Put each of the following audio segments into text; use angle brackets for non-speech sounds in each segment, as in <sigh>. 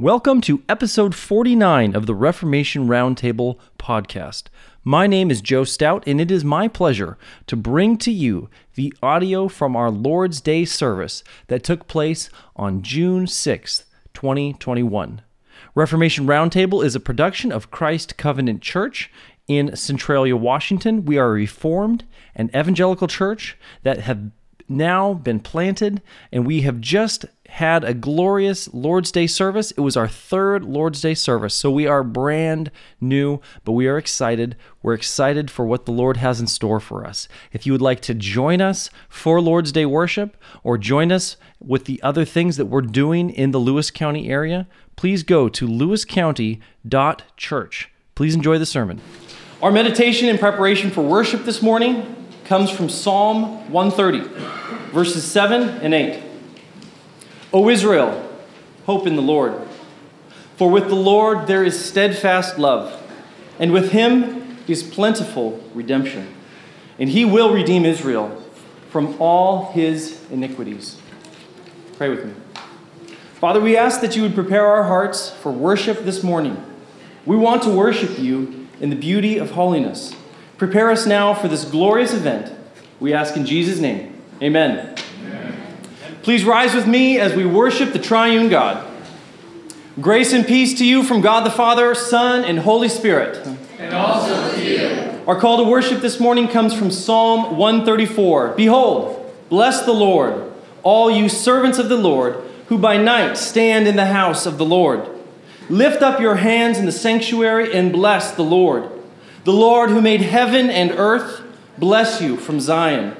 Welcome to episode 49 of the Reformation Roundtable podcast. My name is Joe Stout, and it is my pleasure to bring to you the audio from our Lord's Day service that took place on June 6th, 2021. Reformation Roundtable is a production of Christ Covenant Church in Centralia, Washington. We are a Reformed and Evangelical church that have now been planted, and we have just had a glorious Lord's Day service. It was our third Lord's Day service, so we are brand new, but we are excited. We're excited for what the Lord has in store for us. If you would like to join us for Lord's Day worship or join us with the other things that we're doing in the Lewis County area, please go to lewiscounty.church. Please enjoy the sermon. Our meditation in preparation for worship this morning comes from Psalm 130 verses 7 and 8. O Israel, hope in the Lord. For with the Lord there is steadfast love, and with him is plentiful redemption. And he will redeem Israel from all his iniquities. Pray with me. Father, we ask that you would prepare our hearts for worship this morning. We want to worship you in the beauty of holiness. Prepare us now for this glorious event. We ask in Jesus' name. Amen. Please rise with me as we worship the triune God. Grace and peace to you from God the Father, Son, and Holy Spirit. And also to you. Our call to worship this morning comes from Psalm 134. Behold, bless the Lord, all you servants of the Lord, who by night stand in the house of the Lord. Lift up your hands in the sanctuary and bless the Lord. The Lord who made heaven and earth, bless you from Zion.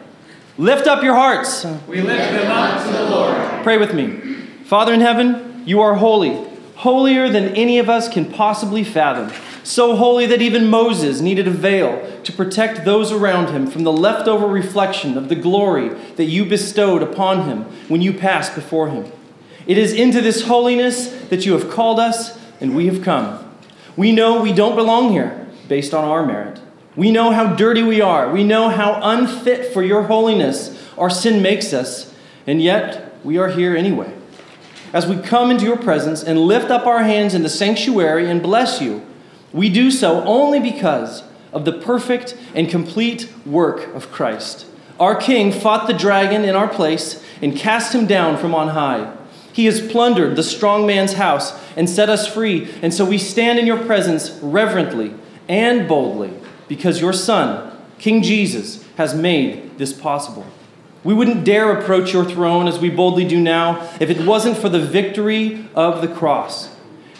Lift up your hearts. We lift them up to the Lord. Pray with me. Father in heaven, you are holy, holier than any of us can possibly fathom. So holy that even Moses needed a veil to protect those around him from the leftover reflection of the glory that you bestowed upon him when you passed before him. It is into this holiness that you have called us, and we have come. We know we don't belong here based on our merit. We know how dirty we are. We know how unfit for your holiness our sin makes us, and yet we are here anyway. As we come into your presence and lift up our hands in the sanctuary and bless you, we do so only because of the perfect and complete work of Christ. Our King fought the dragon in our place and cast him down from on high. He has plundered the strong man's house and set us free, and so we stand in your presence reverently and boldly because your Son, King Jesus, has made this possible. We wouldn't dare approach your throne as we boldly do now if it wasn't for the victory of the cross.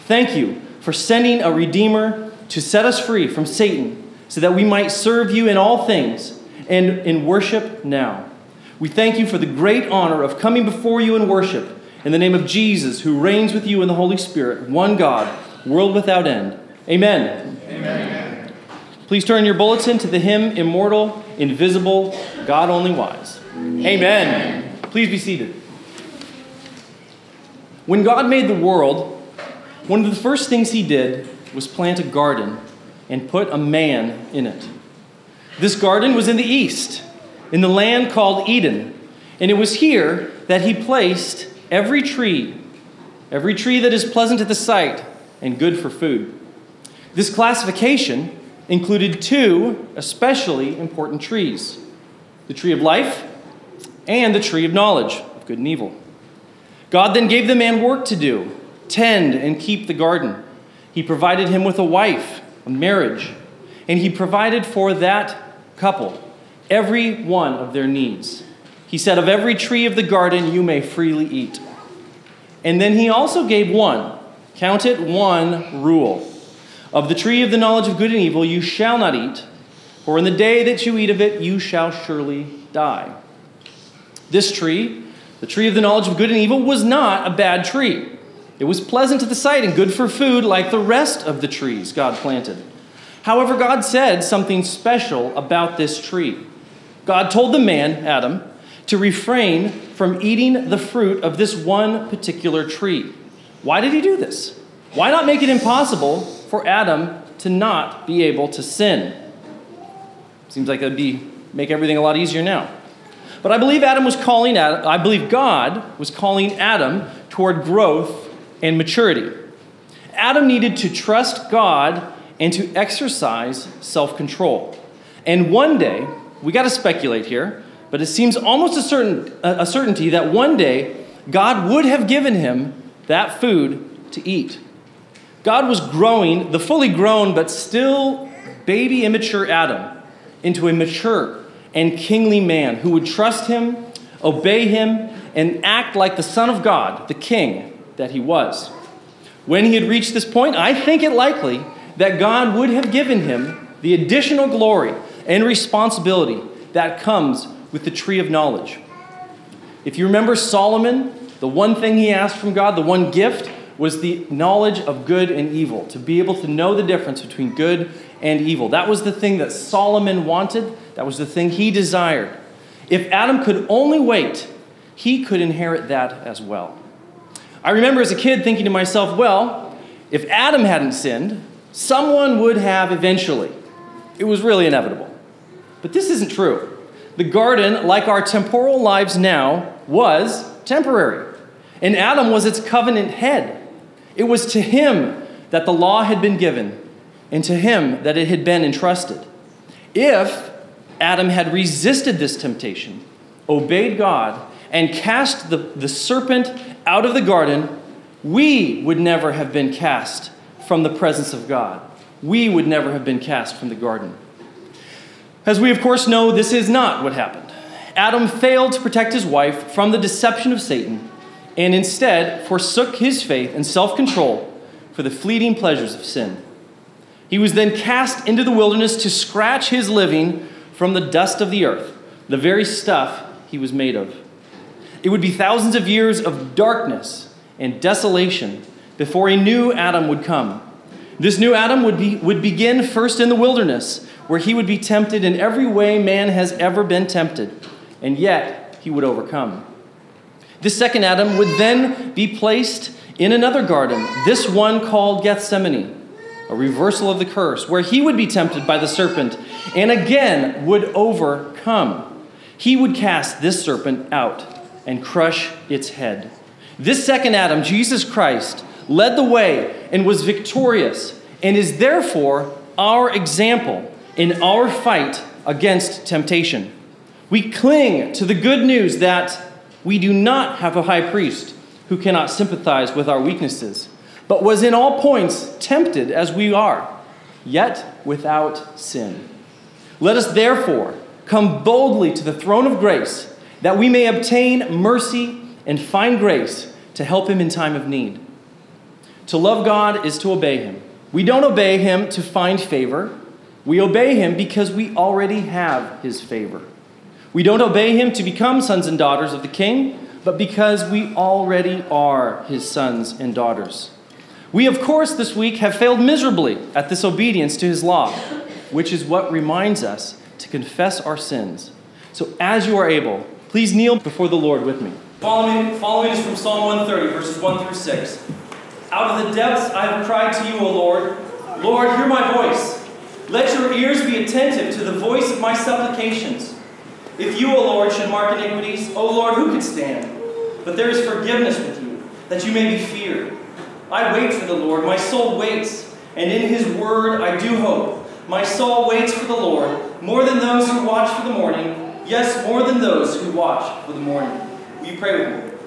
Thank you for sending a Redeemer to set us free from Satan so that we might serve you in all things and in worship now. We thank you for the great honor of coming before you in worship in the name of Jesus, who reigns with you in the Holy Spirit, one God, world without end. Amen. Amen. Please turn your bulletin to the hymn Immortal, Invisible, God Only Wise. Amen. Amen. Please be seated. When God made the world, one of the first things he did was plant a garden and put a man in it. This garden was in the east, in the land called Eden, and it was here that he placed every tree, every tree that is pleasant to the sight and good for food. This classification included two especially important trees the tree of life and the tree of knowledge of good and evil. God then gave the man work to do tend and keep the garden. He provided him with a wife, a marriage, and he provided for that couple every one of their needs. He said, Of every tree of the garden you may freely eat. And then he also gave one, count it, one rule of the tree of the knowledge of good and evil you shall not eat, for in the day that you eat of it you shall surely die. This tree, the tree of the knowledge of good and evil, was not a bad tree. It was pleasant to the sight and good for food, like the rest of the trees God planted. However, God said something special about this tree. God told the man, Adam, to refrain from eating the fruit of this one particular tree. Why did he do this? Why not make it impossible for Adam to not be able to sin. Seems like that'd be make everything a lot easier now. But I believe Adam was calling Adam, I believe God was calling Adam toward growth and maturity. Adam needed to trust God and to exercise self control. And one day, we got to speculate here, but it seems almost a, certain, a certainty that one day God would have given him that food to eat. God was growing the fully grown but still baby immature Adam into a mature and kingly man who would trust him, obey him, and act like the Son of God, the King that he was. When he had reached this point, I think it likely that God would have given him the additional glory and responsibility that comes with the tree of knowledge. If you remember Solomon, the one thing he asked from God, the one gift, was the knowledge of good and evil, to be able to know the difference between good and evil. That was the thing that Solomon wanted, that was the thing he desired. If Adam could only wait, he could inherit that as well. I remember as a kid thinking to myself, well, if Adam hadn't sinned, someone would have eventually. It was really inevitable. But this isn't true. The garden, like our temporal lives now, was temporary. And Adam was its covenant head. It was to him that the law had been given, and to him that it had been entrusted. If Adam had resisted this temptation, obeyed God, and cast the, the serpent out of the garden, we would never have been cast from the presence of God. We would never have been cast from the garden. As we, of course, know, this is not what happened. Adam failed to protect his wife from the deception of Satan and instead forsook his faith and self control for the fleeting pleasures of sin. He was then cast into the wilderness to scratch his living from the dust of the earth, the very stuff he was made of. It would be thousands of years of darkness and desolation before a new Adam would come. This new Adam would, be, would begin first in the wilderness, where he would be tempted in every way man has ever been tempted, and yet he would overcome. This second Adam would then be placed in another garden, this one called Gethsemane, a reversal of the curse, where he would be tempted by the serpent and again would overcome. He would cast this serpent out and crush its head. This second Adam, Jesus Christ, led the way and was victorious and is therefore our example in our fight against temptation. We cling to the good news that we do not have a high priest who cannot sympathize with our weaknesses, but was in all points tempted as we are, yet without sin. Let us therefore come boldly to the throne of grace that we may obtain mercy and find grace to help him in time of need. To love God is to obey him. We don't obey him to find favor. We obey him because we already have his favor. We don't obey him to become sons and daughters of the king, but because we already are his sons and daughters. We, of course, this week have failed miserably at this obedience to his law, which is what reminds us to confess our sins. So, as you are able, please kneel before the Lord with me. Following, following is from Psalm 130, verses 1 through 6. Out of the depths I have cried to you, O Lord. Lord, hear my voice. Let your ears be attentive to the voice of my supplications. If you, O Lord, should mark iniquities, O Lord, who could stand? But there is forgiveness with you, that you may be feared. I wait for the Lord, my soul waits, and in his word I do hope. My soul waits for the Lord, more than those who watch for the morning, yes, more than those who watch for the morning. Will you pray with me?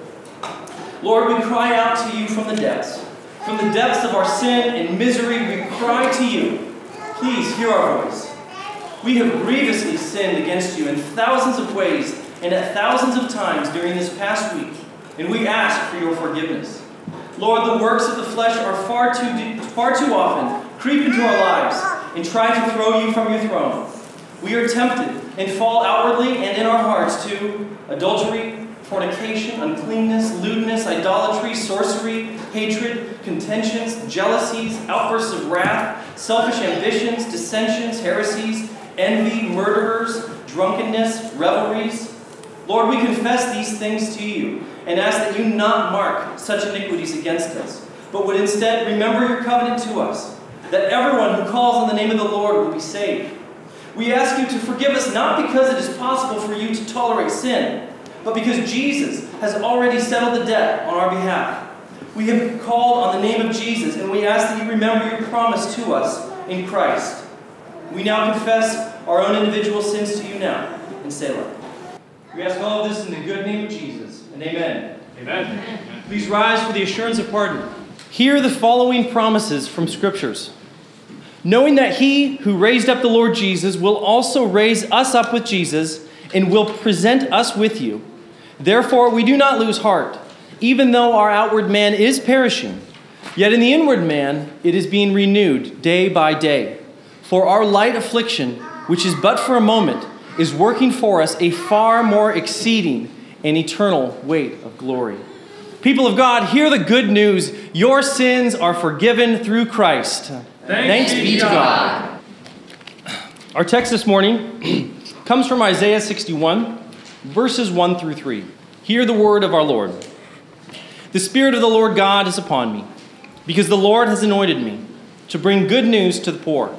Lord, we cry out to you from the depths. From the depths of our sin and misery, we cry to you. Please hear our voice. We have grievously sinned against you in thousands of ways and at thousands of times during this past week, and we ask for your forgiveness. Lord, the works of the flesh are far too, far too often creep into our lives and try to throw you from your throne. We are tempted and fall outwardly and in our hearts to adultery, fornication, uncleanness, lewdness, idolatry, sorcery, hatred, contentions, jealousies, outbursts of wrath, selfish ambitions, dissensions, heresies envy, murderers, drunkenness, revelries. Lord, we confess these things to you and ask that you not mark such iniquities against us, but would instead remember your covenant to us, that everyone who calls on the name of the Lord will be saved. We ask you to forgive us not because it is possible for you to tolerate sin, but because Jesus has already settled the debt on our behalf. We have called on the name of Jesus, and we ask that you remember your promise to us in Christ. We now confess our own individual sins to you now in Selah. We ask all of this in the good name of Jesus, and amen. Amen. Please rise for the assurance of pardon. Hear the following promises from Scriptures. Knowing that he who raised up the Lord Jesus will also raise us up with Jesus and will present us with you. Therefore, we do not lose heart, even though our outward man is perishing. Yet in the inward man, it is being renewed day by day. For our light affliction, which is but for a moment, is working for us a far more exceeding and eternal weight of glory. People of God, hear the good news. Your sins are forgiven through Christ. Thanks be to God. Our text this morning <clears throat> comes from Isaiah 61, verses 1 through 3. Hear the word of our Lord. The Spirit of the Lord God is upon me, because the Lord has anointed me to bring good news to the poor.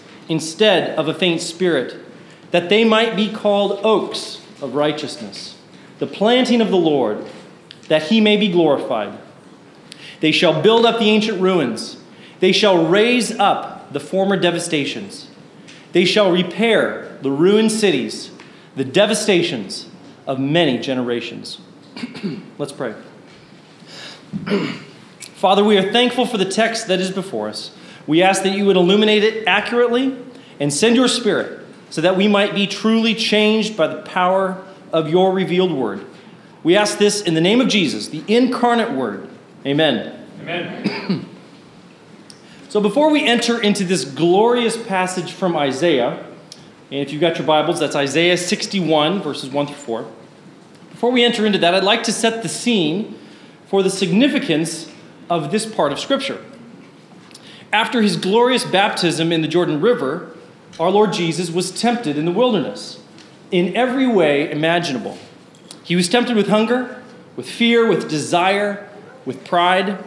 instead of a faint spirit, that they might be called oaks of righteousness, the planting of the Lord, that he may be glorified. They shall build up the ancient ruins, they shall raise up the former devastations, they shall repair the ruined cities, the devastations of many generations. <clears throat> Let's pray. <clears throat> Father, we are thankful for the text that is before us. We ask that you would illuminate it accurately and send your Spirit so that we might be truly changed by the power of your revealed word. We ask this in the name of Jesus, the incarnate word. Amen. Amen. So before we enter into this glorious passage from Isaiah, and if you've got your Bibles, that's Isaiah 61, verses 1 through 4. Before we enter into that, I'd like to set the scene for the significance of this part of Scripture. After his glorious baptism in the Jordan River, our Lord Jesus was tempted in the wilderness in every way imaginable. He was tempted with hunger, with fear, with desire, with pride.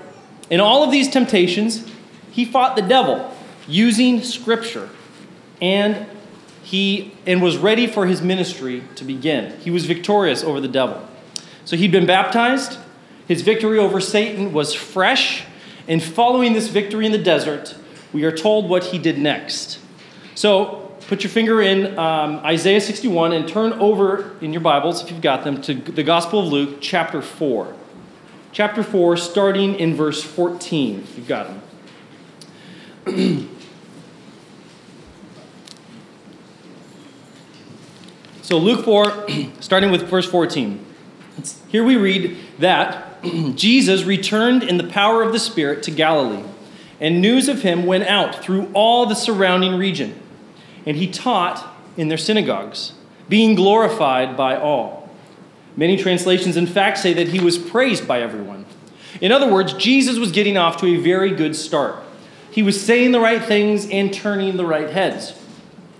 In all of these temptations, he fought the devil using Scripture and he and was ready for his ministry to begin. He was victorious over the devil. So he'd been baptized. His victory over Satan was fresh. And following this victory in the desert, we are told what he did next. So put your finger in um, Isaiah 61 and turn over in your Bibles, if you've got them, to the Gospel of Luke, chapter 4. Chapter 4, starting in verse 14, if you've got them. <clears throat> So, Luke 4, <clears throat> starting with verse 14. Here we read that <clears throat> Jesus returned in the power of the Spirit to Galilee, and news of him went out through all the surrounding region. And he taught in their synagogues, being glorified by all. Many translations, in fact, say that he was praised by everyone. In other words, Jesus was getting off to a very good start. He was saying the right things and turning the right heads.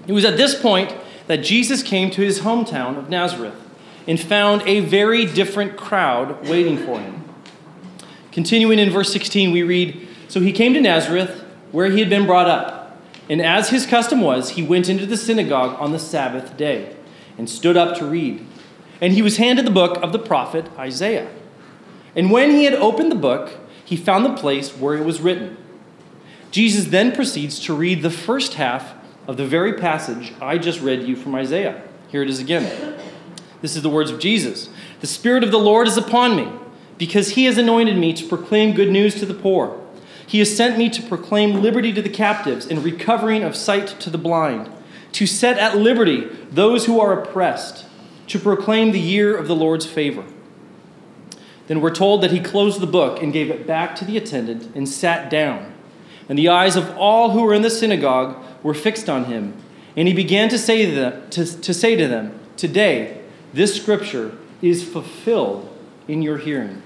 It was at this point that Jesus came to his hometown of Nazareth and found a very different crowd waiting for him. Continuing in verse 16, we read So he came to Nazareth, where he had been brought up. And as his custom was, he went into the synagogue on the Sabbath day and stood up to read. And he was handed the book of the prophet Isaiah. And when he had opened the book, he found the place where it was written. Jesus then proceeds to read the first half of the very passage I just read you from Isaiah. Here it is again. This is the words of Jesus The Spirit of the Lord is upon me, because he has anointed me to proclaim good news to the poor. He has sent me to proclaim liberty to the captives and recovering of sight to the blind, to set at liberty those who are oppressed, to proclaim the year of the Lord's favor. Then we're told that he closed the book and gave it back to the attendant and sat down. And the eyes of all who were in the synagogue were fixed on him. And he began to say to them, to, to, say to them Today, this scripture is fulfilled in your hearing.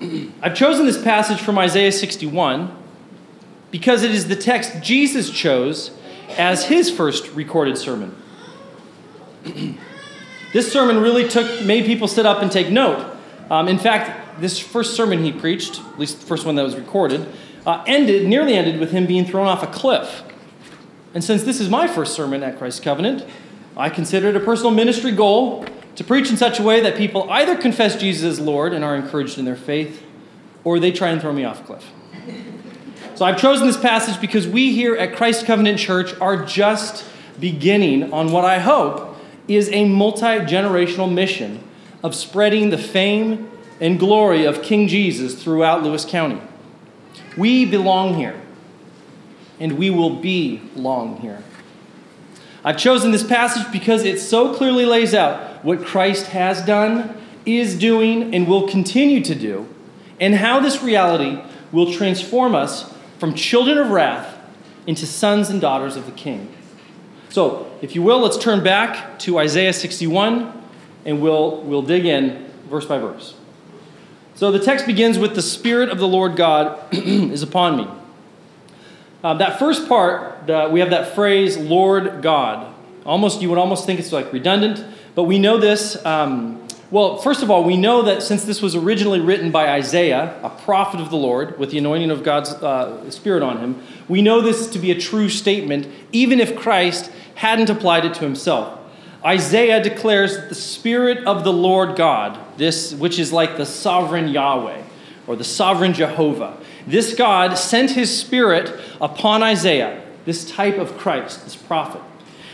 <clears throat> I've chosen this passage from Isaiah 61 because it is the text Jesus chose as his first recorded sermon. <clears throat> this sermon really took made people sit up and take note. Um, in fact, this first sermon he preached, at least the first one that was recorded, uh, ended nearly ended with him being thrown off a cliff. And since this is my first sermon at Christ Covenant, I consider it a personal ministry goal to preach in such a way that people either confess Jesus as Lord and are encouraged in their faith, or they try and throw me off a cliff. So I've chosen this passage because we here at Christ Covenant Church are just beginning on what I hope is a multi generational mission of spreading the fame and glory of King Jesus throughout Lewis County. We belong here, and we will be long here. I've chosen this passage because it so clearly lays out what Christ has done, is doing, and will continue to do, and how this reality will transform us from children of wrath into sons and daughters of the King. So, if you will, let's turn back to Isaiah 61 and we'll, we'll dig in verse by verse. So, the text begins with the Spirit of the Lord God <clears throat> is upon me. Uh, that first part, we have that phrase, Lord God. Almost, you would almost think it's like redundant, but we know this. Um, well, first of all, we know that since this was originally written by Isaiah, a prophet of the Lord, with the anointing of God's uh, Spirit on him, we know this to be a true statement, even if Christ hadn't applied it to himself. Isaiah declares that the Spirit of the Lord God, this which is like the sovereign Yahweh or the sovereign Jehovah, this God sent his Spirit upon Isaiah, this type of Christ, this prophet.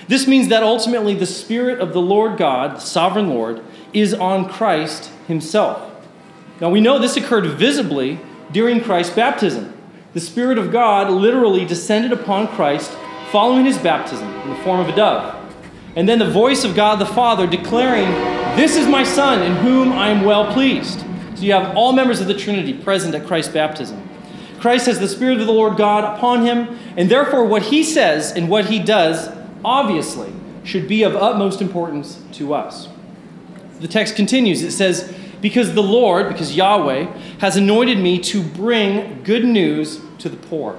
This means that ultimately the Spirit of the Lord God, the sovereign Lord, is on Christ himself. Now we know this occurred visibly during Christ's baptism. The Spirit of God literally descended upon Christ following his baptism in the form of a dove. And then the voice of God the Father declaring, This is my Son in whom I am well pleased. So you have all members of the Trinity present at Christ's baptism. Christ has the Spirit of the Lord God upon him, and therefore what he says and what he does, obviously, should be of utmost importance to us the text continues. It says, Because the Lord, because Yahweh, has anointed me to bring good news to the poor.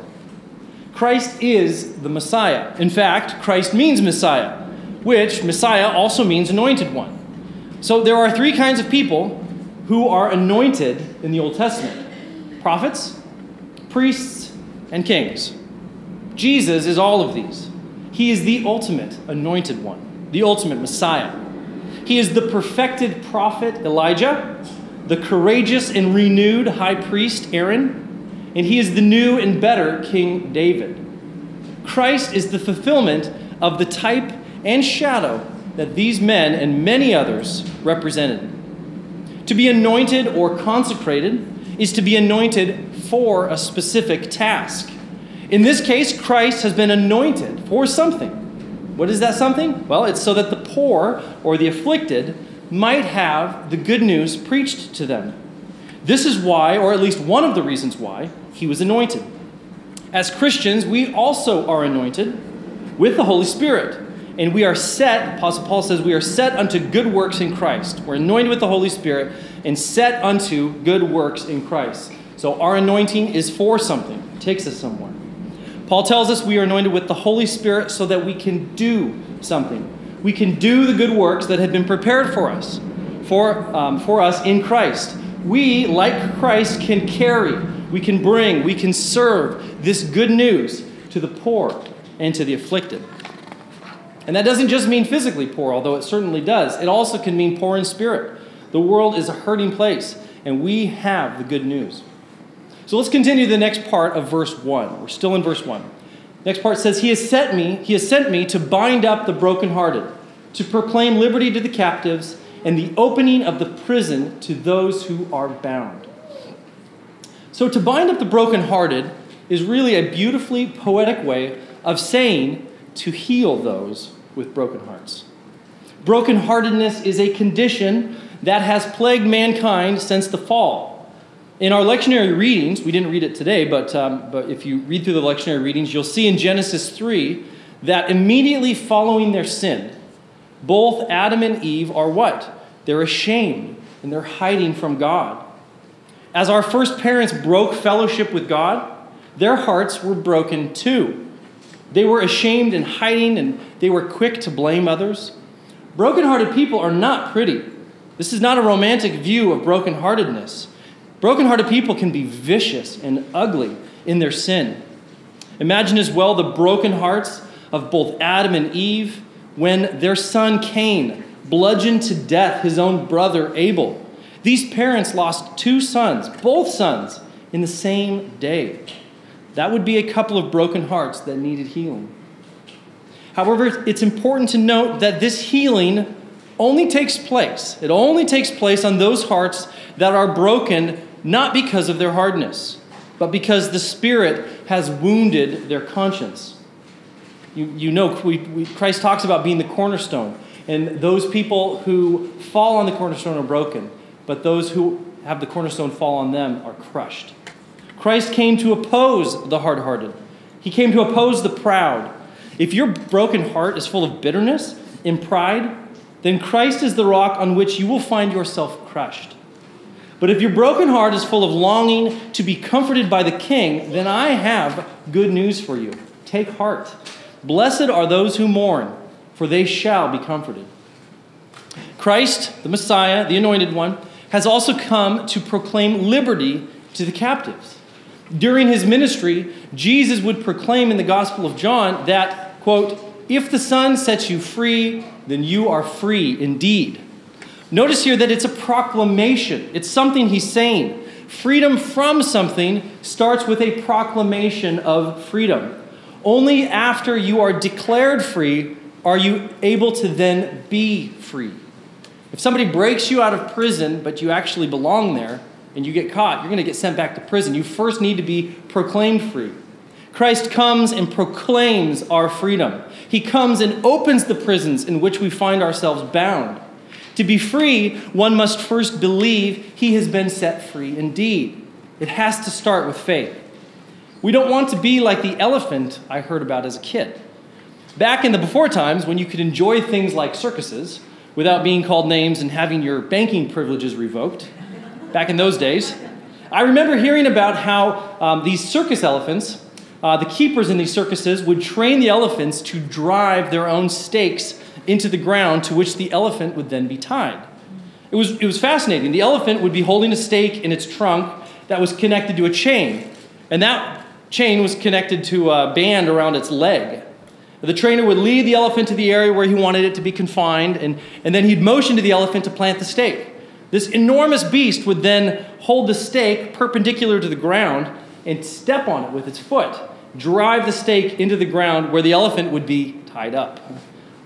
Christ is the Messiah. In fact, Christ means Messiah, which Messiah also means anointed one. So there are three kinds of people who are anointed in the Old Testament prophets, priests, and kings. Jesus is all of these. He is the ultimate anointed one, the ultimate Messiah. He is the perfected prophet Elijah, the courageous and renewed high priest Aaron, and he is the new and better King David. Christ is the fulfillment of the type and shadow that these men and many others represented. To be anointed or consecrated is to be anointed for a specific task. In this case, Christ has been anointed for something. What is that something? Well, it's so that the poor or the afflicted might have the good news preached to them. This is why, or at least one of the reasons why, he was anointed. As Christians, we also are anointed with the Holy Spirit. And we are set, Apostle Paul says, we are set unto good works in Christ. We're anointed with the Holy Spirit and set unto good works in Christ. So our anointing is for something, it takes us somewhere. Paul tells us we are anointed with the Holy Spirit so that we can do something. We can do the good works that have been prepared for us, for, um, for us in Christ. We, like Christ, can carry, we can bring, we can serve this good news to the poor and to the afflicted. And that doesn't just mean physically poor, although it certainly does. It also can mean poor in spirit. The world is a hurting place, and we have the good news. So let's continue the next part of verse 1. We're still in verse 1. Next part says, He has sent me, He has sent me to bind up the brokenhearted, to proclaim liberty to the captives, and the opening of the prison to those who are bound. So to bind up the brokenhearted is really a beautifully poetic way of saying to heal those with broken hearts. Brokenheartedness is a condition that has plagued mankind since the fall. In our lectionary readings, we didn't read it today, but, um, but if you read through the lectionary readings, you'll see in Genesis 3 that immediately following their sin, both Adam and Eve are what? They're ashamed and they're hiding from God. As our first parents broke fellowship with God, their hearts were broken too. They were ashamed and hiding, and they were quick to blame others. Brokenhearted people are not pretty. This is not a romantic view of brokenheartedness. Brokenhearted people can be vicious and ugly in their sin. Imagine as well the broken hearts of both Adam and Eve when their son Cain bludgeoned to death his own brother Abel. These parents lost two sons, both sons, in the same day. That would be a couple of broken hearts that needed healing. However, it's important to note that this healing only takes place. It only takes place on those hearts that are broken not because of their hardness, but because the Spirit has wounded their conscience. You, you know, we, we, Christ talks about being the cornerstone, and those people who fall on the cornerstone are broken, but those who have the cornerstone fall on them are crushed. Christ came to oppose the hard hearted, He came to oppose the proud. If your broken heart is full of bitterness and pride, then Christ is the rock on which you will find yourself crushed. But if your broken heart is full of longing to be comforted by the King, then I have good news for you. Take heart. Blessed are those who mourn, for they shall be comforted. Christ, the Messiah, the Anointed One, has also come to proclaim liberty to the captives. During his ministry, Jesus would proclaim in the Gospel of John that, quote, if the Son sets you free, then you are free indeed. Notice here that it's a proclamation, it's something he's saying. Freedom from something starts with a proclamation of freedom. Only after you are declared free are you able to then be free. If somebody breaks you out of prison, but you actually belong there, and you get caught, you're going to get sent back to prison. You first need to be proclaimed free. Christ comes and proclaims our freedom. He comes and opens the prisons in which we find ourselves bound. To be free, one must first believe he has been set free indeed. It has to start with faith. We don't want to be like the elephant I heard about as a kid. Back in the before times, when you could enjoy things like circuses without being called names and having your banking privileges revoked, back in those days, I remember hearing about how um, these circus elephants, uh, the keepers in these circuses, would train the elephants to drive their own stakes into the ground to which the elephant would then be tied. It was, it was fascinating. The elephant would be holding a stake in its trunk that was connected to a chain, and that chain was connected to a band around its leg. The trainer would lead the elephant to the area where he wanted it to be confined, and, and then he'd motion to the elephant to plant the stake. This enormous beast would then hold the stake perpendicular to the ground and step on it with its foot, drive the stake into the ground where the elephant would be tied up.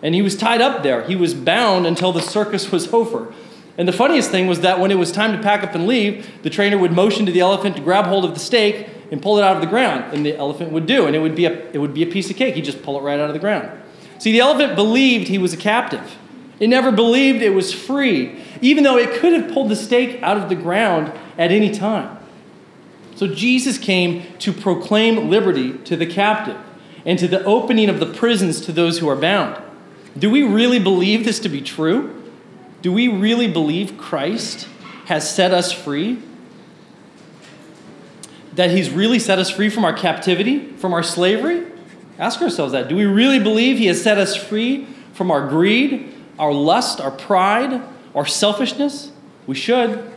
And he was tied up there. He was bound until the circus was over. And the funniest thing was that when it was time to pack up and leave, the trainer would motion to the elephant to grab hold of the stake and pull it out of the ground. And the elephant would do. And it would be a, it would be a piece of cake. He'd just pull it right out of the ground. See, the elephant believed he was a captive. It never believed it was free, even though it could have pulled the stake out of the ground at any time. So Jesus came to proclaim liberty to the captive and to the opening of the prisons to those who are bound. Do we really believe this to be true? Do we really believe Christ has set us free? That he's really set us free from our captivity, from our slavery? Ask ourselves that. Do we really believe he has set us free from our greed, our lust, our pride, our selfishness? We should.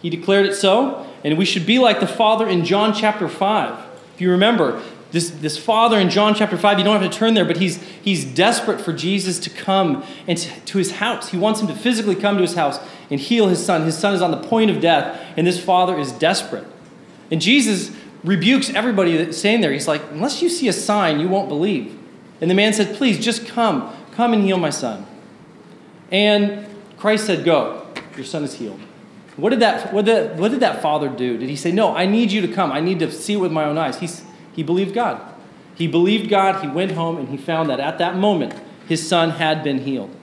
He declared it so, and we should be like the Father in John chapter 5. If you remember, this, this father in John chapter 5, you don't have to turn there, but he's, he's desperate for Jesus to come and to, to his house. He wants him to physically come to his house and heal his son. His son is on the point of death, and this father is desperate. And Jesus rebukes everybody that's saying there. He's like, unless you see a sign, you won't believe. And the man said, please, just come. Come and heal my son. And Christ said, go. Your son is healed. What did, that, what, did, what did that father do? Did he say, No, I need you to come. I need to see it with my own eyes? He's, he believed God. He believed God. He went home and he found that at that moment, his son had been healed.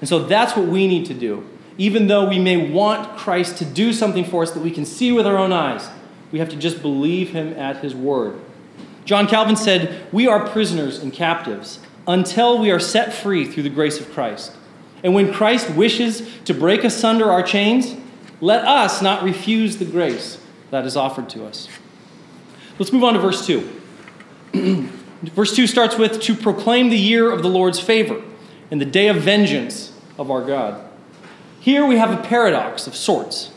And so that's what we need to do. Even though we may want Christ to do something for us that we can see with our own eyes, we have to just believe him at his word. John Calvin said, We are prisoners and captives until we are set free through the grace of Christ. And when Christ wishes to break asunder our chains, let us not refuse the grace that is offered to us. Let's move on to verse 2. <clears throat> verse 2 starts with to proclaim the year of the Lord's favor and the day of vengeance of our God. Here we have a paradox of sorts.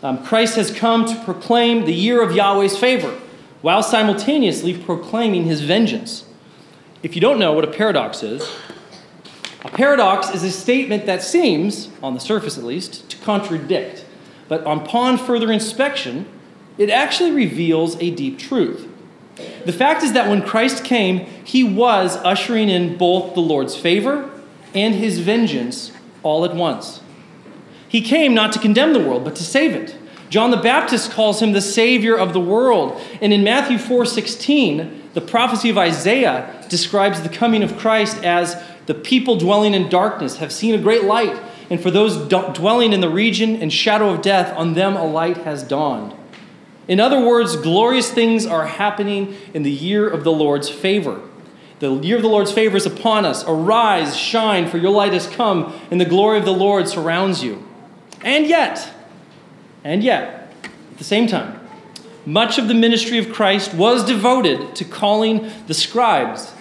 Um, Christ has come to proclaim the year of Yahweh's favor while simultaneously proclaiming his vengeance. If you don't know what a paradox is, a paradox is a statement that seems, on the surface at least, to contradict. But upon further inspection, it actually reveals a deep truth. The fact is that when Christ came, he was ushering in both the Lord's favor and his vengeance all at once. He came not to condemn the world, but to save it. John the Baptist calls him the Savior of the world. And in Matthew 4:16, the prophecy of Isaiah describes the coming of Christ as the people dwelling in darkness have seen a great light, and for those dwelling in the region and shadow of death, on them a light has dawned. In other words, glorious things are happening in the year of the Lord's favor. The year of the Lord's favor is upon us. Arise, shine, for your light has come, and the glory of the Lord surrounds you. And yet, and yet, at the same time, much of the ministry of Christ was devoted to calling the scribes,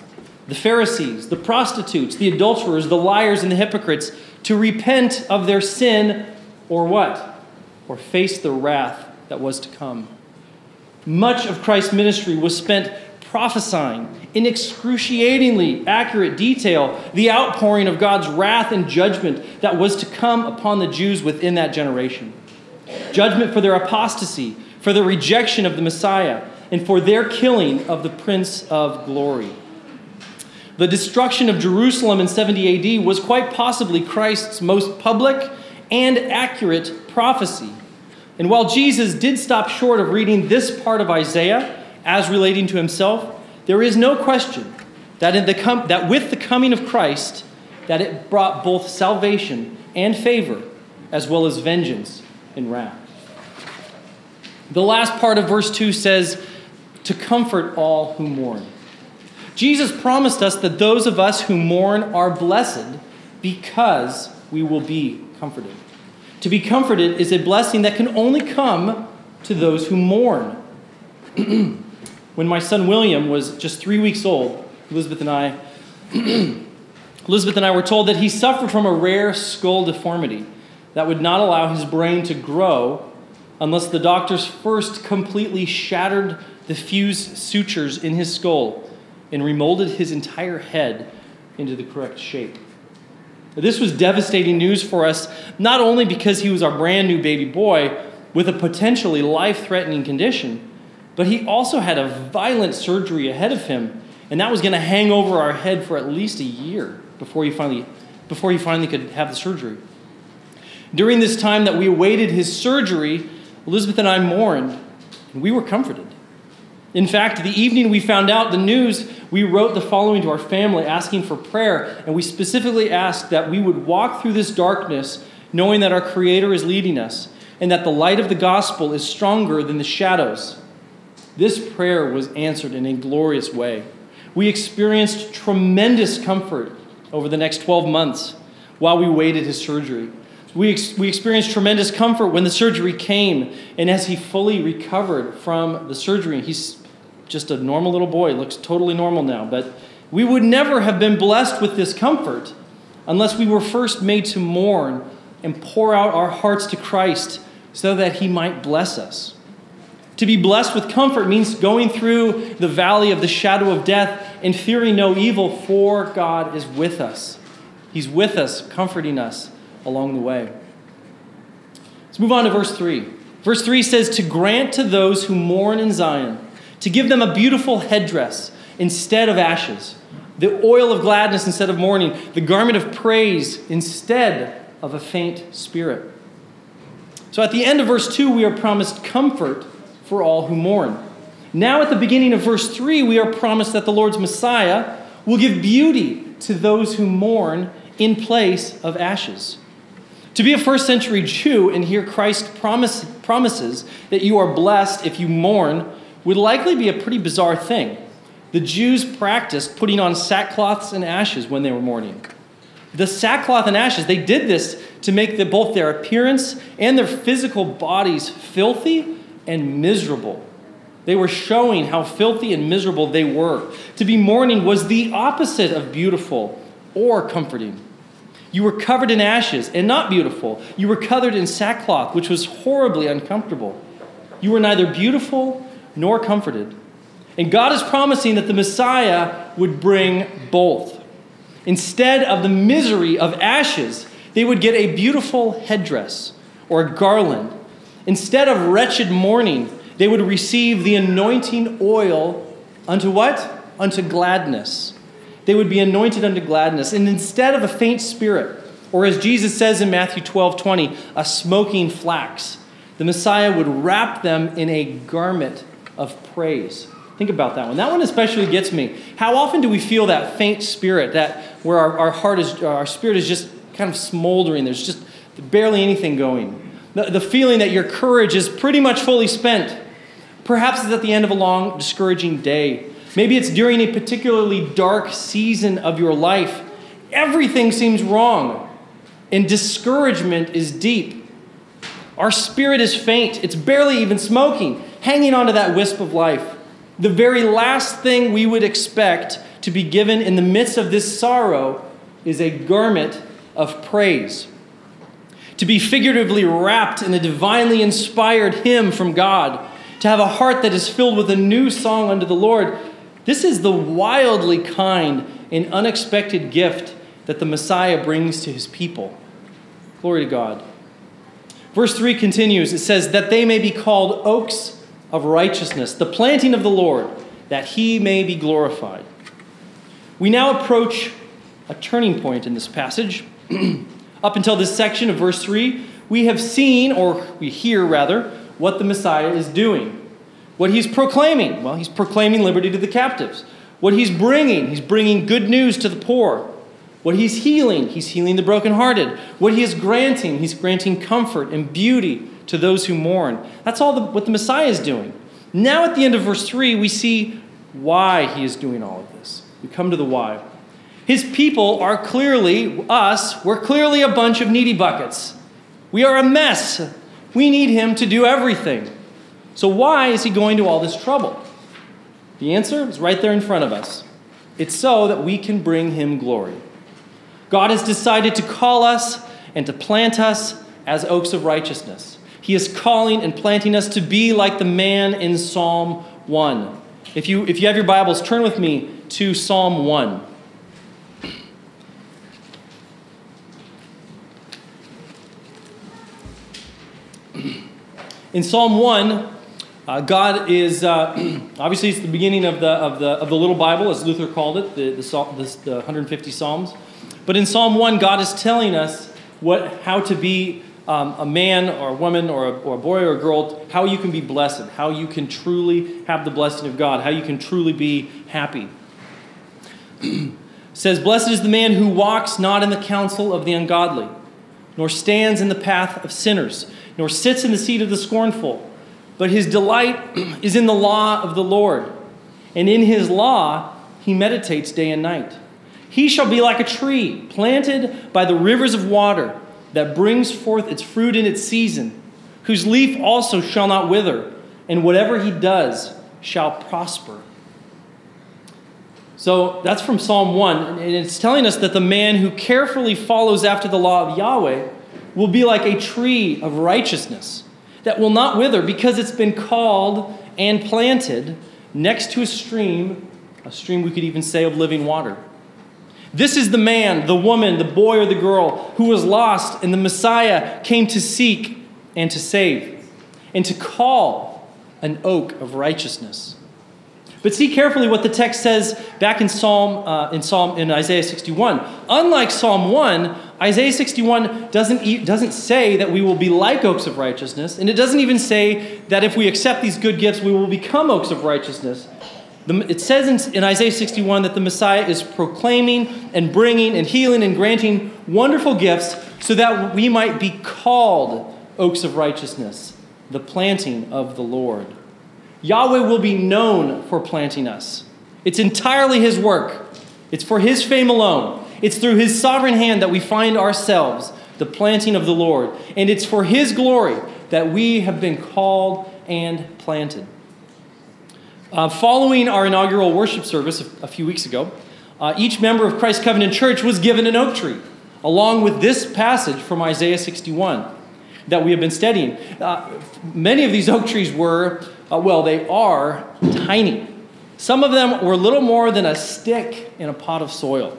the Pharisees, the prostitutes, the adulterers, the liars, and the hypocrites to repent of their sin or what? Or face the wrath that was to come. Much of Christ's ministry was spent prophesying in excruciatingly accurate detail the outpouring of God's wrath and judgment that was to come upon the Jews within that generation. Judgment for their apostasy, for their rejection of the Messiah, and for their killing of the Prince of Glory. The destruction of Jerusalem in 70 AD was quite possibly Christ's most public and accurate prophecy. And while Jesus did stop short of reading this part of Isaiah as relating to himself, there is no question that, in the com- that with the coming of Christ, that it brought both salvation and favor, as well as vengeance and wrath. The last part of verse 2 says, to comfort all who mourn. Jesus promised us that those of us who mourn are blessed because we will be comforted. To be comforted is a blessing that can only come to those who mourn. <clears throat> when my son William was just three weeks old, Elizabeth and I, <clears throat> Elizabeth and I were told that he suffered from a rare skull deformity that would not allow his brain to grow unless the doctors first completely shattered the fused sutures in his skull and remolded his entire head into the correct shape. This was devastating news for us, not only because he was our brand new baby boy with a potentially life threatening condition, but he also had a violent surgery ahead of him, and that was going to hang over our head for at least a year before he finally, before he finally could have the surgery. During this time that we awaited his surgery, Elizabeth and I mourned, and we were comforted. In fact, the evening we found out the news, we wrote the following to our family asking for prayer, and we specifically asked that we would walk through this darkness knowing that our Creator is leading us and that the light of the gospel is stronger than the shadows. This prayer was answered in a glorious way. We experienced tremendous comfort over the next 12 months while we waited his surgery. We, ex- we experienced tremendous comfort when the surgery came, and as he fully recovered from the surgery, he's just a normal little boy, looks totally normal now. But we would never have been blessed with this comfort unless we were first made to mourn and pour out our hearts to Christ so that he might bless us. To be blessed with comfort means going through the valley of the shadow of death and fearing no evil, for God is with us. He's with us, comforting us along the way. Let's move on to verse 3. Verse 3 says, To grant to those who mourn in Zion, to give them a beautiful headdress instead of ashes, the oil of gladness instead of mourning, the garment of praise instead of a faint spirit. So at the end of verse 2, we are promised comfort for all who mourn. Now, at the beginning of verse 3, we are promised that the Lord's Messiah will give beauty to those who mourn in place of ashes. To be a first century Jew and hear Christ promise, promises that you are blessed if you mourn would likely be a pretty bizarre thing. The Jews practiced putting on sackcloths and ashes when they were mourning. The sackcloth and ashes, they did this to make the, both their appearance and their physical bodies filthy and miserable. They were showing how filthy and miserable they were. To be mourning was the opposite of beautiful or comforting. You were covered in ashes and not beautiful. You were covered in sackcloth, which was horribly uncomfortable. You were neither beautiful nor comforted. And God is promising that the Messiah would bring both. Instead of the misery of ashes, they would get a beautiful headdress or a garland. Instead of wretched mourning, they would receive the anointing oil unto what? Unto gladness. They would be anointed unto gladness. And instead of a faint spirit, or as Jesus says in Matthew 12 20, a smoking flax, the Messiah would wrap them in a garment of praise. Think about that one. That one especially gets me. How often do we feel that faint spirit, that where our, our heart is, our spirit is just kind of smoldering? There's just barely anything going. The, the feeling that your courage is pretty much fully spent. Perhaps it's at the end of a long, discouraging day. Maybe it's during a particularly dark season of your life. Everything seems wrong, and discouragement is deep. Our spirit is faint, it's barely even smoking, hanging onto that wisp of life. The very last thing we would expect to be given in the midst of this sorrow is a garment of praise. To be figuratively wrapped in a divinely inspired hymn from God, to have a heart that is filled with a new song unto the Lord. This is the wildly kind and unexpected gift that the Messiah brings to his people. Glory to God. Verse 3 continues it says, That they may be called oaks of righteousness, the planting of the Lord, that he may be glorified. We now approach a turning point in this passage. <clears throat> Up until this section of verse 3, we have seen, or we hear rather, what the Messiah is doing. What he's proclaiming. Well, he's proclaiming liberty to the captives. What he's bringing, he's bringing good news to the poor. What he's healing, he's healing the brokenhearted. What he is granting, he's granting comfort and beauty to those who mourn. That's all the, what the Messiah is doing. Now, at the end of verse 3, we see why he is doing all of this. We come to the why. His people are clearly, us, we're clearly a bunch of needy buckets. We are a mess. We need him to do everything. So, why is he going to all this trouble? The answer is right there in front of us. It's so that we can bring him glory. God has decided to call us and to plant us as oaks of righteousness. He is calling and planting us to be like the man in Psalm 1. If you, if you have your Bibles, turn with me to Psalm 1. In Psalm 1, uh, God is uh, <clears throat> obviously it's the beginning of the, of, the, of the little Bible, as Luther called it, the, the, the, the 150 Psalms. But in Psalm 1, God is telling us what, how to be um, a man or a woman or a, or a boy or a girl, how you can be blessed, how you can truly have the blessing of God, how you can truly be happy. <clears throat> says, Blessed is the man who walks not in the counsel of the ungodly, nor stands in the path of sinners, nor sits in the seat of the scornful, but his delight is in the law of the Lord, and in his law he meditates day and night. He shall be like a tree planted by the rivers of water that brings forth its fruit in its season, whose leaf also shall not wither, and whatever he does shall prosper. So that's from Psalm 1, and it's telling us that the man who carefully follows after the law of Yahweh will be like a tree of righteousness that will not wither because it's been called and planted next to a stream, a stream we could even say of living water. This is the man, the woman, the boy, or the girl who was lost, and the Messiah came to seek and to save, and to call an oak of righteousness. But see carefully what the text says back in Psalm, uh, in Psalm in Isaiah 61. Unlike Psalm 1, Isaiah 61 doesn't, doesn't say that we will be like oaks of righteousness, and it doesn't even say that if we accept these good gifts, we will become oaks of righteousness. The, it says in, in Isaiah 61 that the Messiah is proclaiming and bringing and healing and granting wonderful gifts so that we might be called oaks of righteousness, the planting of the Lord. Yahweh will be known for planting us. It's entirely His work, it's for His fame alone. It's through His sovereign hand that we find ourselves, the planting of the Lord. And it's for His glory that we have been called and planted. Uh, following our inaugural worship service a, a few weeks ago, uh, each member of Christ Covenant Church was given an oak tree, along with this passage from Isaiah 61 that we have been studying. Uh, many of these oak trees were, uh, well, they are tiny. Some of them were little more than a stick in a pot of soil.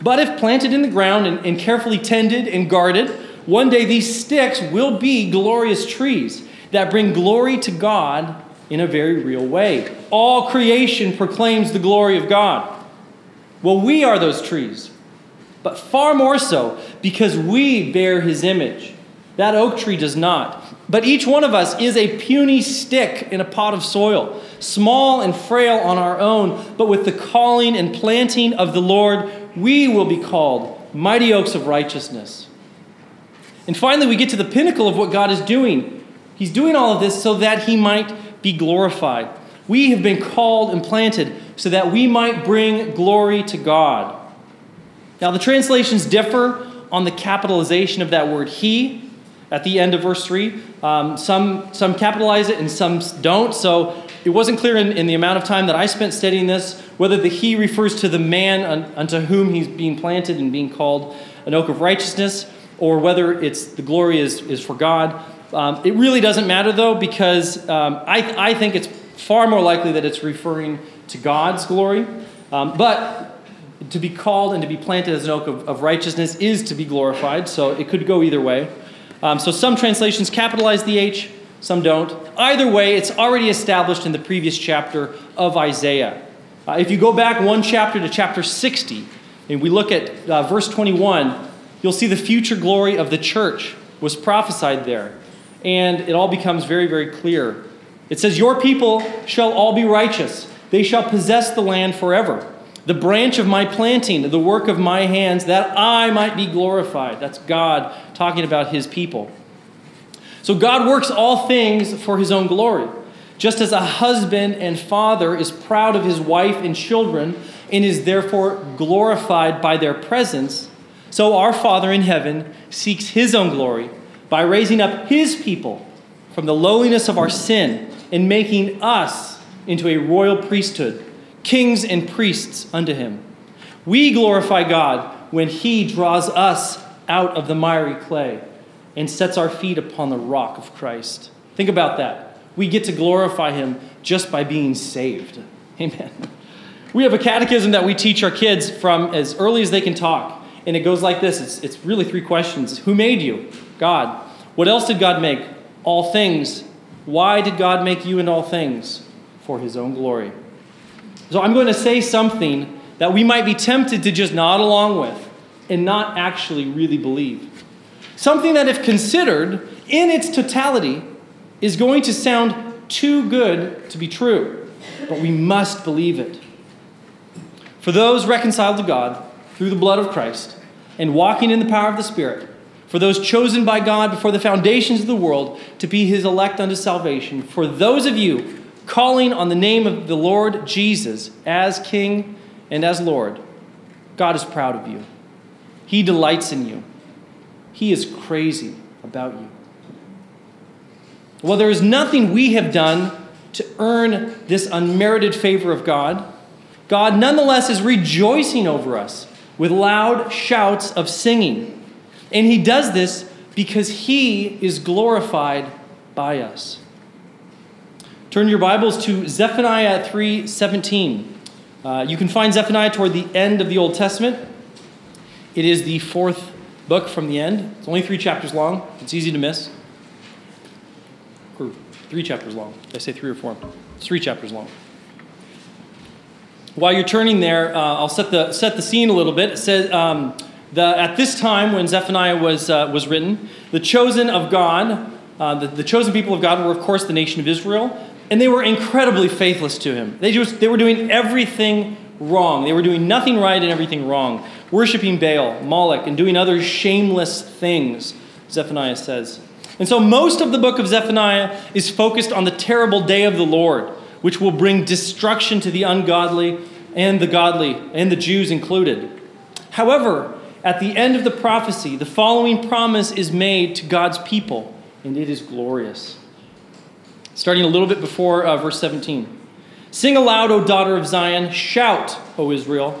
But if planted in the ground and, and carefully tended and guarded, one day these sticks will be glorious trees that bring glory to God in a very real way. All creation proclaims the glory of God. Well, we are those trees, but far more so because we bear his image. That oak tree does not. But each one of us is a puny stick in a pot of soil, small and frail on our own, but with the calling and planting of the Lord, we will be called mighty oaks of righteousness. And finally, we get to the pinnacle of what God is doing. He's doing all of this so that he might be glorified. We have been called and planted so that we might bring glory to God. Now, the translations differ on the capitalization of that word he at the end of verse 3. Um, some, some capitalize it and some don't. So it wasn't clear in, in, the amount of time that I spent studying this whether the he refers to the man un, unto whom he's being planted and being called an oak of righteousness, or whether it's the glory is, is for God. Um, it really doesn't matter though, because um, I, I think it's far more likely that it's referring to God's glory. Um, but to be called and to be planted as an oak of, of righteousness is to be glorified, so it could go either way. Um, so some translations capitalize the H, some don't. Either way, it's already established in the previous chapter of Isaiah. Uh, if you go back one chapter to chapter 60, and we look at uh, verse 21, you'll see the future glory of the church was prophesied there. And it all becomes very, very clear. It says, Your people shall all be righteous, they shall possess the land forever. The branch of my planting, the work of my hands, that I might be glorified. That's God talking about his people. So God works all things for his own glory. Just as a husband and father is proud of his wife and children and is therefore glorified by their presence, so our Father in heaven seeks his own glory by raising up his people from the lowliness of our sin and making us into a royal priesthood, kings and priests unto him. We glorify God when he draws us out of the miry clay and sets our feet upon the rock of Christ. Think about that. We get to glorify him just by being saved. <laughs> Amen. We have a catechism that we teach our kids from as early as they can talk. And it goes like this it's, it's really three questions Who made you? God. What else did God make? All things. Why did God make you and all things? For his own glory. So I'm going to say something that we might be tempted to just nod along with and not actually really believe. Something that, if considered in its totality, is going to sound too good to be true, but we must believe it. For those reconciled to God through the blood of Christ and walking in the power of the Spirit, for those chosen by God before the foundations of the world to be his elect unto salvation, for those of you calling on the name of the Lord Jesus as King and as Lord, God is proud of you. He delights in you. He is crazy about you. Well, there is nothing we have done to earn this unmerited favor of God. God nonetheless is rejoicing over us with loud shouts of singing. And he does this because he is glorified by us. Turn your Bibles to Zephaniah 3:17. Uh, you can find Zephaniah toward the end of the Old Testament. It is the fourth book from the end. It's only three chapters long. It's easy to miss. Or three chapters long. Did I say three or four? It's three chapters long. While you're turning there, uh, I'll set the, set the scene a little bit. It says, um, the, at this time when Zephaniah was, uh, was written, the chosen of God, uh, the, the chosen people of God were, of course, the nation of Israel, and they were incredibly faithless to him. They, just, they were doing everything wrong. They were doing nothing right and everything wrong, worshiping Baal, Moloch, and doing other shameless things, Zephaniah says. And so most of the book of Zephaniah is focused on the terrible day of the Lord, which will bring destruction to the ungodly and the godly, and the Jews included. However, at the end of the prophecy, the following promise is made to God's people, and it is glorious. starting a little bit before uh, verse 17. Sing aloud, O daughter of Zion. Shout, O Israel.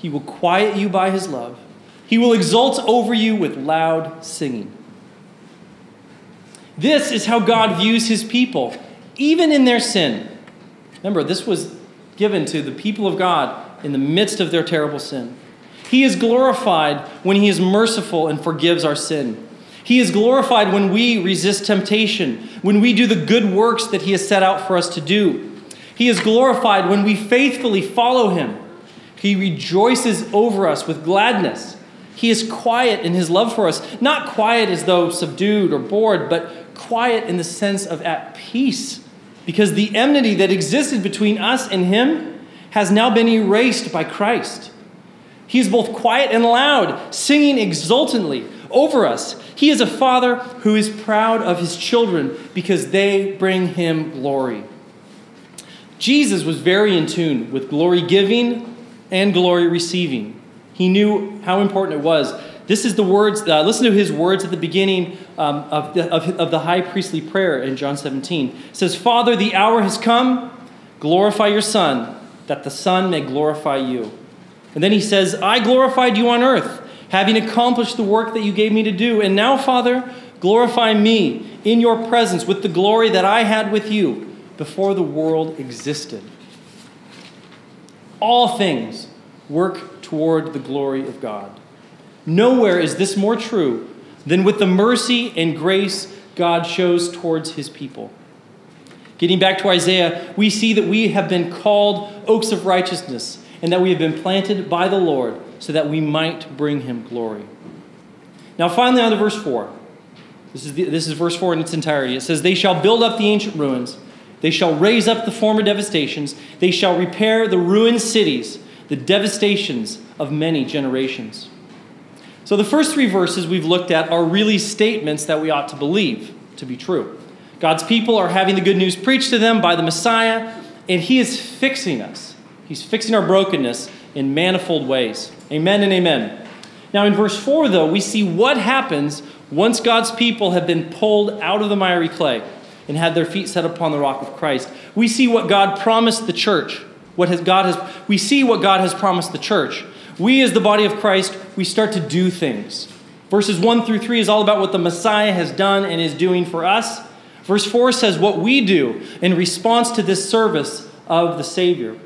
He will quiet you by his love. He will exult over you with loud singing. This is how God views his people, even in their sin. Remember, this was given to the people of God in the midst of their terrible sin. He is glorified when he is merciful and forgives our sin. He is glorified when we resist temptation, when we do the good works that he has set out for us to do. He is glorified when we faithfully follow him. He rejoices over us with gladness. He is quiet in his love for us, not quiet as though subdued or bored, but quiet in the sense of at peace, because the enmity that existed between us and him has now been erased by Christ. He is both quiet and loud, singing exultantly over us. He is a father who is proud of his children because they bring him glory. Jesus was very in tune with glory giving and glory receiving. He knew how important it was. This is the words, uh, listen to his words at the beginning um, of, the, of, of the high priestly prayer in John 17. It says, Father, the hour has come. Glorify your Son, that the Son may glorify you. And then he says, I glorified you on earth, having accomplished the work that you gave me to do. And now, Father, glorify me in your presence with the glory that I had with you before the world existed. All things work toward the glory of God. Nowhere is this more true than with the mercy and grace God shows towards his people. Getting back to Isaiah, we see that we have been called oaks of righteousness and that we have been planted by the Lord so that we might bring him glory. Now, finally, on to verse 4. This is, the, this is verse 4 in its entirety. It says, They shall build up the ancient ruins, they shall raise up the former devastations, they shall repair the ruined cities, the devastations of many generations. So, the first three verses we've looked at are really statements that we ought to believe to be true. God's people are having the good news preached to them by the Messiah, and He is fixing us. He's fixing our brokenness in manifold ways. Amen and amen. Now, in verse 4, though, we see what happens once God's people have been pulled out of the miry clay and had their feet set upon the rock of Christ. We see what God promised the church. What has God has we see what God has promised the church. We as the body of Christ, we start to do things. Verses 1 through 3 is all about what the Messiah has done and is doing for us. Verse 4 says what we do in response to this service of the Savior.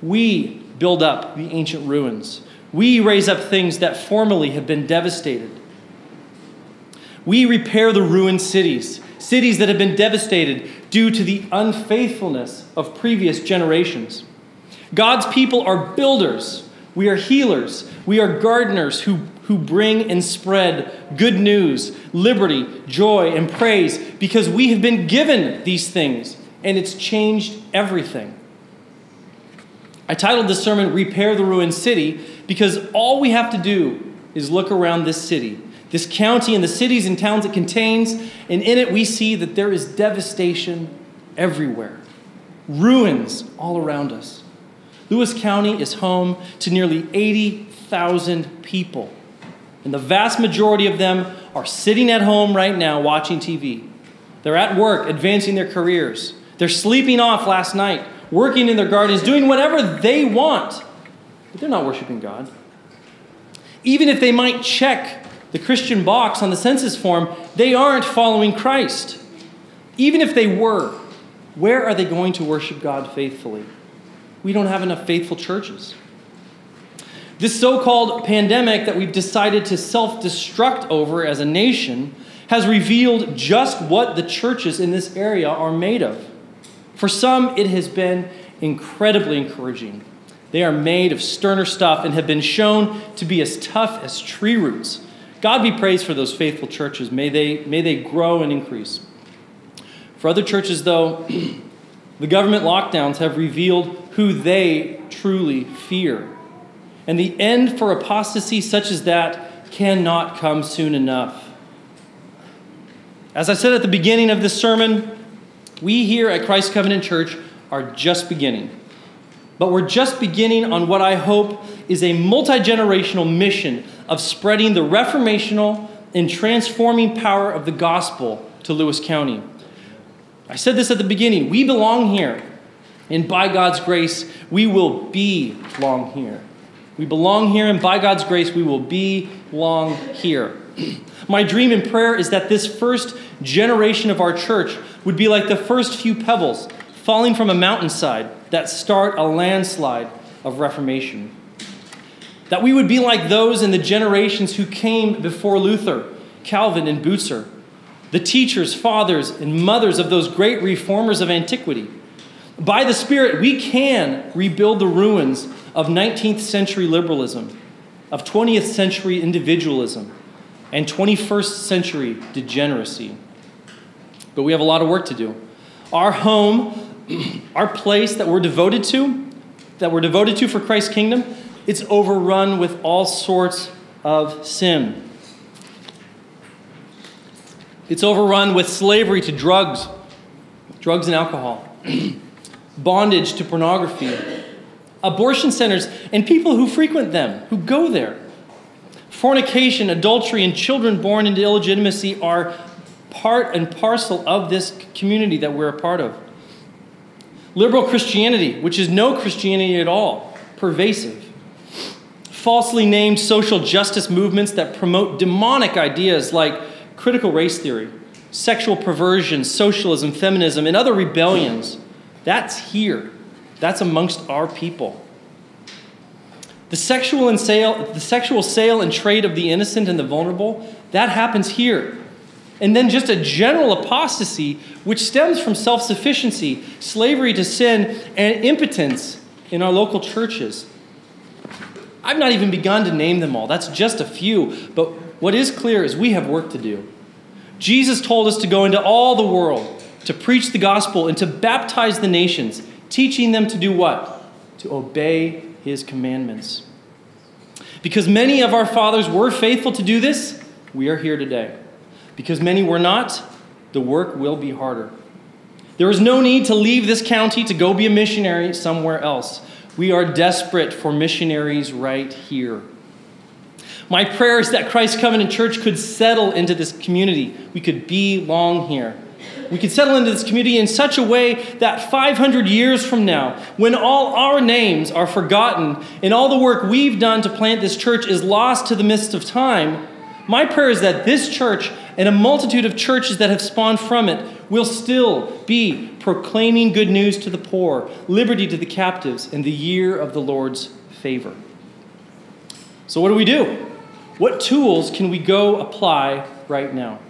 We build up the ancient ruins. We raise up things that formerly have been devastated. We repair the ruined cities, cities that have been devastated due to the unfaithfulness of previous generations. God's people are builders. We are healers. We are gardeners who, who bring and spread good news, liberty, joy, and praise because we have been given these things and it's changed everything. I titled this sermon Repair the Ruined City because all we have to do is look around this city, this county, and the cities and towns it contains, and in it we see that there is devastation everywhere, ruins all around us. Lewis County is home to nearly 80,000 people, and the vast majority of them are sitting at home right now watching TV. They're at work, advancing their careers. They're sleeping off last night working in their gardens, doing whatever they want, but they're not worshiping God. Even if they might check the Christian box on the census form, they aren't following Christ. Even if they were, where are they going to worship God faithfully? We don't have enough faithful churches. This so called pandemic that we've decided to self destruct over as a nation has revealed just what the churches in this area are made of. For some, it has been incredibly encouraging. They are made of sterner stuff and have been shown to be as tough as tree roots. God be praised for those faithful churches. May they, may they grow and increase. For other churches, though, <clears throat> The government lockdowns have revealed who they truly fear. And the end for apostasy such as that cannot come soon enough. As I said at the beginning of this sermon, we here at Christ Covenant Church are just beginning. But we're just beginning on what I hope is a multi generational mission of spreading the reformational and transforming power of the gospel to Lewis County. I said this at the beginning. We belong here. And by God's grace, we will be long here. We belong here, and by God's grace, we will be long here. <clears throat> My dream and prayer is that this first generation of our church would be like the first few pebbles falling from a mountainside that start a landslide of reformation. That we would be like those in the generations who came before Luther, Calvin, and Bucer, the teachers, fathers, and mothers of those great reformers of antiquity. By the Spirit, we can rebuild the ruins of 19th century liberalism, of 20th century individualism, and 21st century degeneracy. But we have a lot of work to do. Our home, <clears throat> our place that we're devoted to, that we're devoted to for Christ's kingdom, it's overrun with all sorts of sin. It's overrun with slavery to drugs, drugs and alcohol, <clears throat> bondage to pornography, abortion centers, and people who frequent them, who go there. Fornication, adultery, and children born into illegitimacy are part and parcel of this community that we're a part of. Liberal Christianity, which is no Christianity at all, pervasive. Falsely named social justice movements that promote demonic ideas like critical race theory, sexual perversion, socialism, feminism, and other rebellions. That's here. That's amongst our people. The sexual, and sale, the sexual sale and trade of the innocent and the vulnerable, that happens here. And then just a general apostasy, which stems from self sufficiency, slavery to sin, and impotence in our local churches. I've not even begun to name them all. That's just a few. But what is clear is we have work to do. Jesus told us to go into all the world, to preach the gospel, and to baptize the nations, teaching them to do what? To obey his commandments. Because many of our fathers were faithful to do this, we are here today. Because many were not, the work will be harder. There is no need to leave this county to go be a missionary somewhere else. We are desperate for missionaries right here. My prayer is that Christ Covenant Church could settle into this community. We could belong here. We could settle into this community in such a way that 500 years from now, when all our names are forgotten and all the work we've done to plant this church is lost to the mist of time, my prayer is that this church and a multitude of churches that have spawned from it will still be proclaiming good news to the poor, liberty to the captives, and the year of the Lord's favor. So, what do we do? What tools can we go apply right now?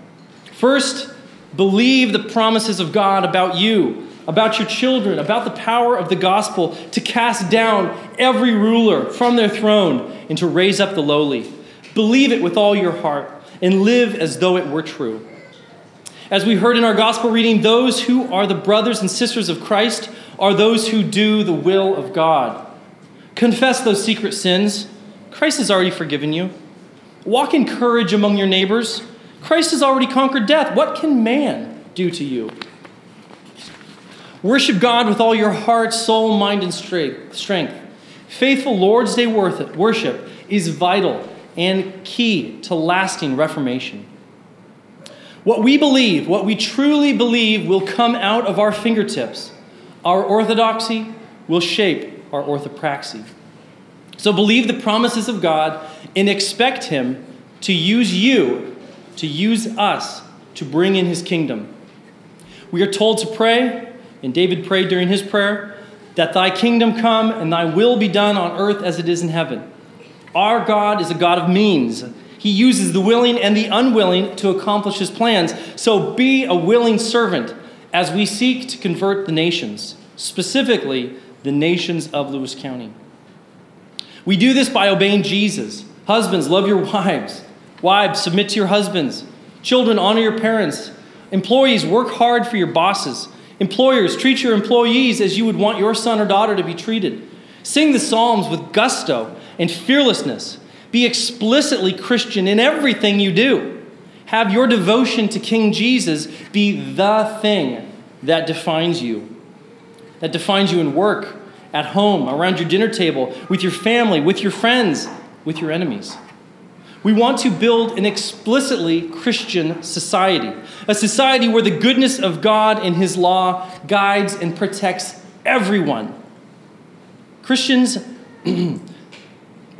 First, believe the promises of God about you, about your children, about the power of the gospel to cast down every ruler from their throne and to raise up the lowly. Believe it with all your heart and live as though it were true. As we heard in our gospel reading, those who are the brothers and sisters of Christ are those who do the will of God. Confess those secret sins. Christ has already forgiven you. Walk in courage among your neighbors. Christ has already conquered death. What can man do to you? Worship God with all your heart, soul, mind, and strength. Faithful Lord's Day worth it worship is vital and key to lasting reformation. What we believe, what we truly believe, will come out of our fingertips. Our orthodoxy will shape our orthopraxy. So believe the promises of God and expect Him to use you, to use us, to bring in His kingdom. We are told to pray, and David prayed during his prayer, that thy kingdom come and thy will be done on earth as it is in heaven. Our God is a God of means. He uses the willing and the unwilling to accomplish his plans. So be a willing servant as we seek to convert the nations, specifically the nations of Lewis County. We do this by obeying Jesus. Husbands, love your wives. Wives, submit to your husbands. Children, honor your parents. Employees, work hard for your bosses. Employers, treat your employees as you would want your son or daughter to be treated. Sing the Psalms with gusto and fearlessness. Be explicitly Christian in everything you do. Have your devotion to King Jesus be the thing that defines you. That defines you in work, at home, around your dinner table, with your family, with your friends, with your enemies. We want to build an explicitly Christian society, a society where the goodness of God and His law guides and protects everyone. Christians, <clears throat>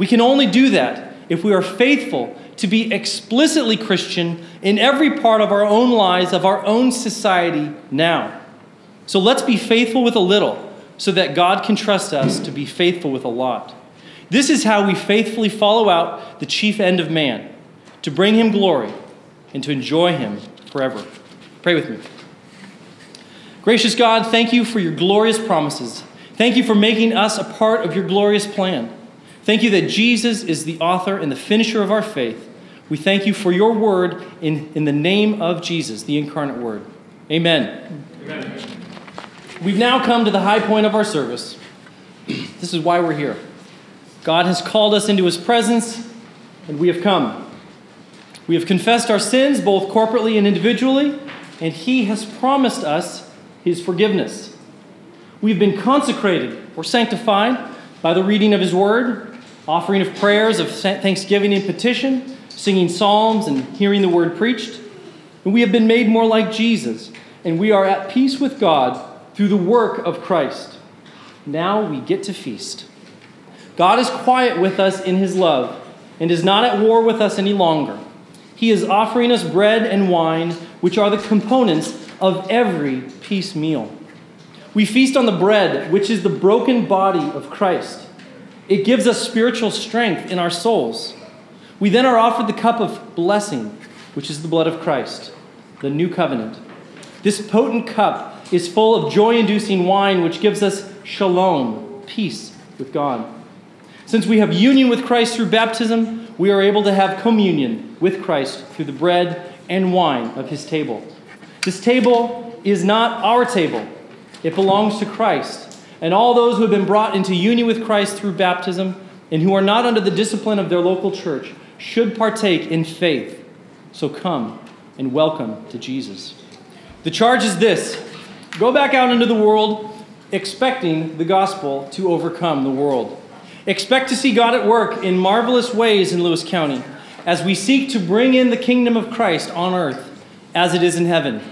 we can only do that if we are faithful to be explicitly Christian in every part of our own lives, of our own society now. So let's be faithful with a little so that God can trust us to be faithful with a lot. This is how we faithfully follow out the chief end of man to bring him glory and to enjoy him forever. Pray with me. Gracious God, thank you for your glorious promises. Thank you for making us a part of your glorious plan. Thank you that Jesus is the author and the finisher of our faith. We thank you for your word in, in the name of Jesus, the incarnate word. Amen. Amen. We've now come to the high point of our service. This is why we're here. God has called us into his presence, and we have come. We have confessed our sins, both corporately and individually, and he has promised us his forgiveness. We've been consecrated or sanctified by the reading of his word, offering of prayers of thanksgiving and petition, singing psalms, and hearing the word preached. And we have been made more like Jesus, and we are at peace with God through the work of Christ. Now we get to feast. God is quiet with us in his love and is not at war with us any longer. He is offering us bread and wine, which are the components of every peace meal. We feast on the bread, which is the broken body of Christ. It gives us spiritual strength in our souls. We then are offered the cup of blessing, which is the blood of Christ, the new covenant. This potent cup is full of joy inducing wine, which gives us shalom, peace with God. Since we have union with Christ through baptism, we are able to have communion with Christ through the bread and wine of his table. This table is not our table, it belongs to Christ. And all those who have been brought into union with Christ through baptism and who are not under the discipline of their local church should partake in faith. So come and welcome to Jesus. The charge is this go back out into the world expecting the gospel to overcome the world. Expect to see God at work in marvelous ways in Lewis County as we seek to bring in the kingdom of Christ on earth as it is in heaven.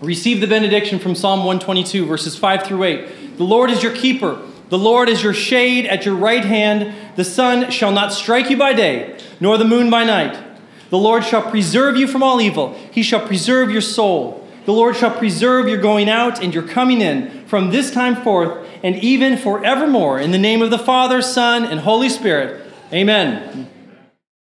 Receive the benediction from Psalm 122, verses 5 through 8. The Lord is your keeper, the Lord is your shade at your right hand. The sun shall not strike you by day, nor the moon by night. The Lord shall preserve you from all evil, he shall preserve your soul. The Lord shall preserve your going out and your coming in from this time forth and even forevermore. In the name of the Father, Son, and Holy Spirit. Amen.